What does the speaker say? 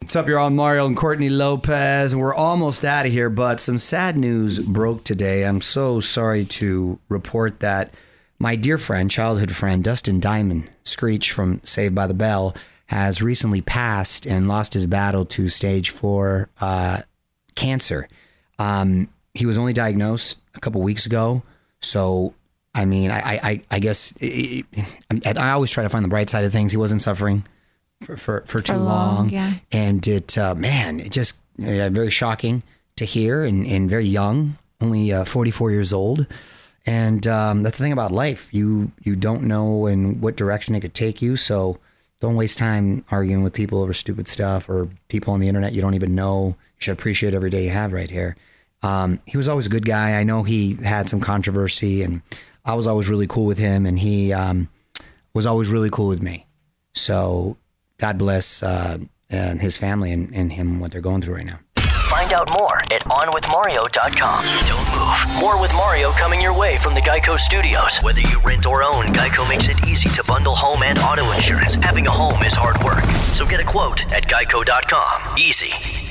What's up? On Mario and Courtney Lopez, and we're almost out of here. But some sad news broke today. I'm so sorry to report that my dear friend, childhood friend, Dustin Diamond, Screech from Saved by the Bell, has recently passed and lost his battle to stage four uh, cancer. Um, he was only diagnosed a couple weeks ago, so I mean, I I, I guess it, I always try to find the bright side of things. He wasn't suffering for for, for too long, long, yeah. and it uh, man, it just uh, very shocking to hear, and, and very young, only uh, 44 years old. And um, that's the thing about life. You you don't know in what direction it could take you. So don't waste time arguing with people over stupid stuff or people on the internet you don't even know. You should appreciate every day you have right here. Um, he was always a good guy. I know he had some controversy, and I was always really cool with him, and he um, was always really cool with me. So God bless uh, and his family and, and him what they're going through right now. Find out more at onwithmario.com. Don't move. More with Mario coming your way from the Geico Studios. Whether you rent or own, Geico makes it easy to bundle home and auto insurance. Having a home is hard work. So get a quote at geico.com. Easy.